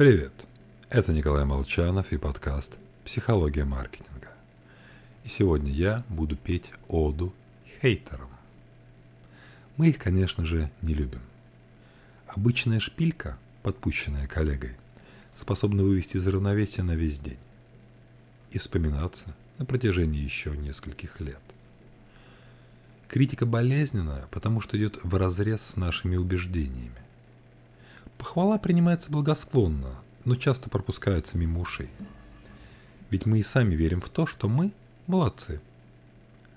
Привет! Это Николай Молчанов и подкаст «Психология маркетинга». И сегодня я буду петь оду хейтерам. Мы их, конечно же, не любим. Обычная шпилька, подпущенная коллегой, способна вывести из равновесия на весь день и вспоминаться на протяжении еще нескольких лет. Критика болезненная, потому что идет вразрез с нашими убеждениями. Похвала принимается благосклонно, но часто пропускается мимо ушей. Ведь мы и сами верим в то, что мы молодцы.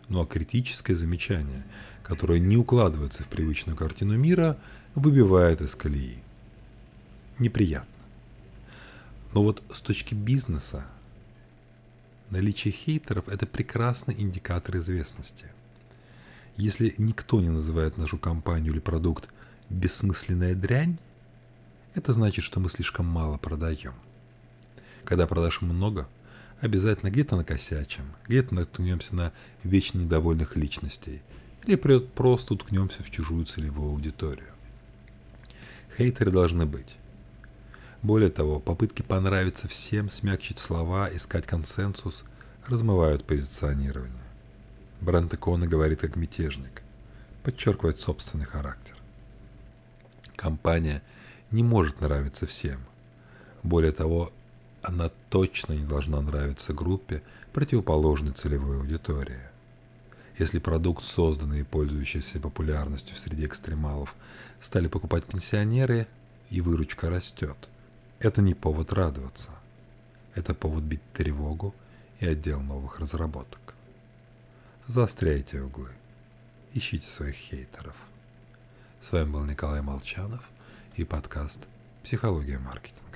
Ну а критическое замечание, которое не укладывается в привычную картину мира, выбивает из колеи. Неприятно. Но вот с точки бизнеса наличие хейтеров – это прекрасный индикатор известности. Если никто не называет нашу компанию или продукт «бессмысленная дрянь», это значит, что мы слишком мало продаем. Когда продаж много, обязательно где-то накосячим, где-то наткнемся на вечно недовольных личностей или просто уткнемся в чужую целевую аудиторию. Хейтеры должны быть. Более того, попытки понравиться всем, смягчить слова, искать консенсус размывают позиционирование. Бренд иконы говорит как мятежник, подчеркивает собственный характер. Компания – не может нравиться всем. Более того, она точно не должна нравиться группе противоположной целевой аудитории. Если продукт, созданный и пользующийся популярностью среди экстремалов, стали покупать пенсионеры и выручка растет, это не повод радоваться. Это повод бить тревогу и отдел новых разработок. Заостряйте углы. Ищите своих хейтеров. С вами был Николай Молчанов – и подкаст «Психология маркетинга».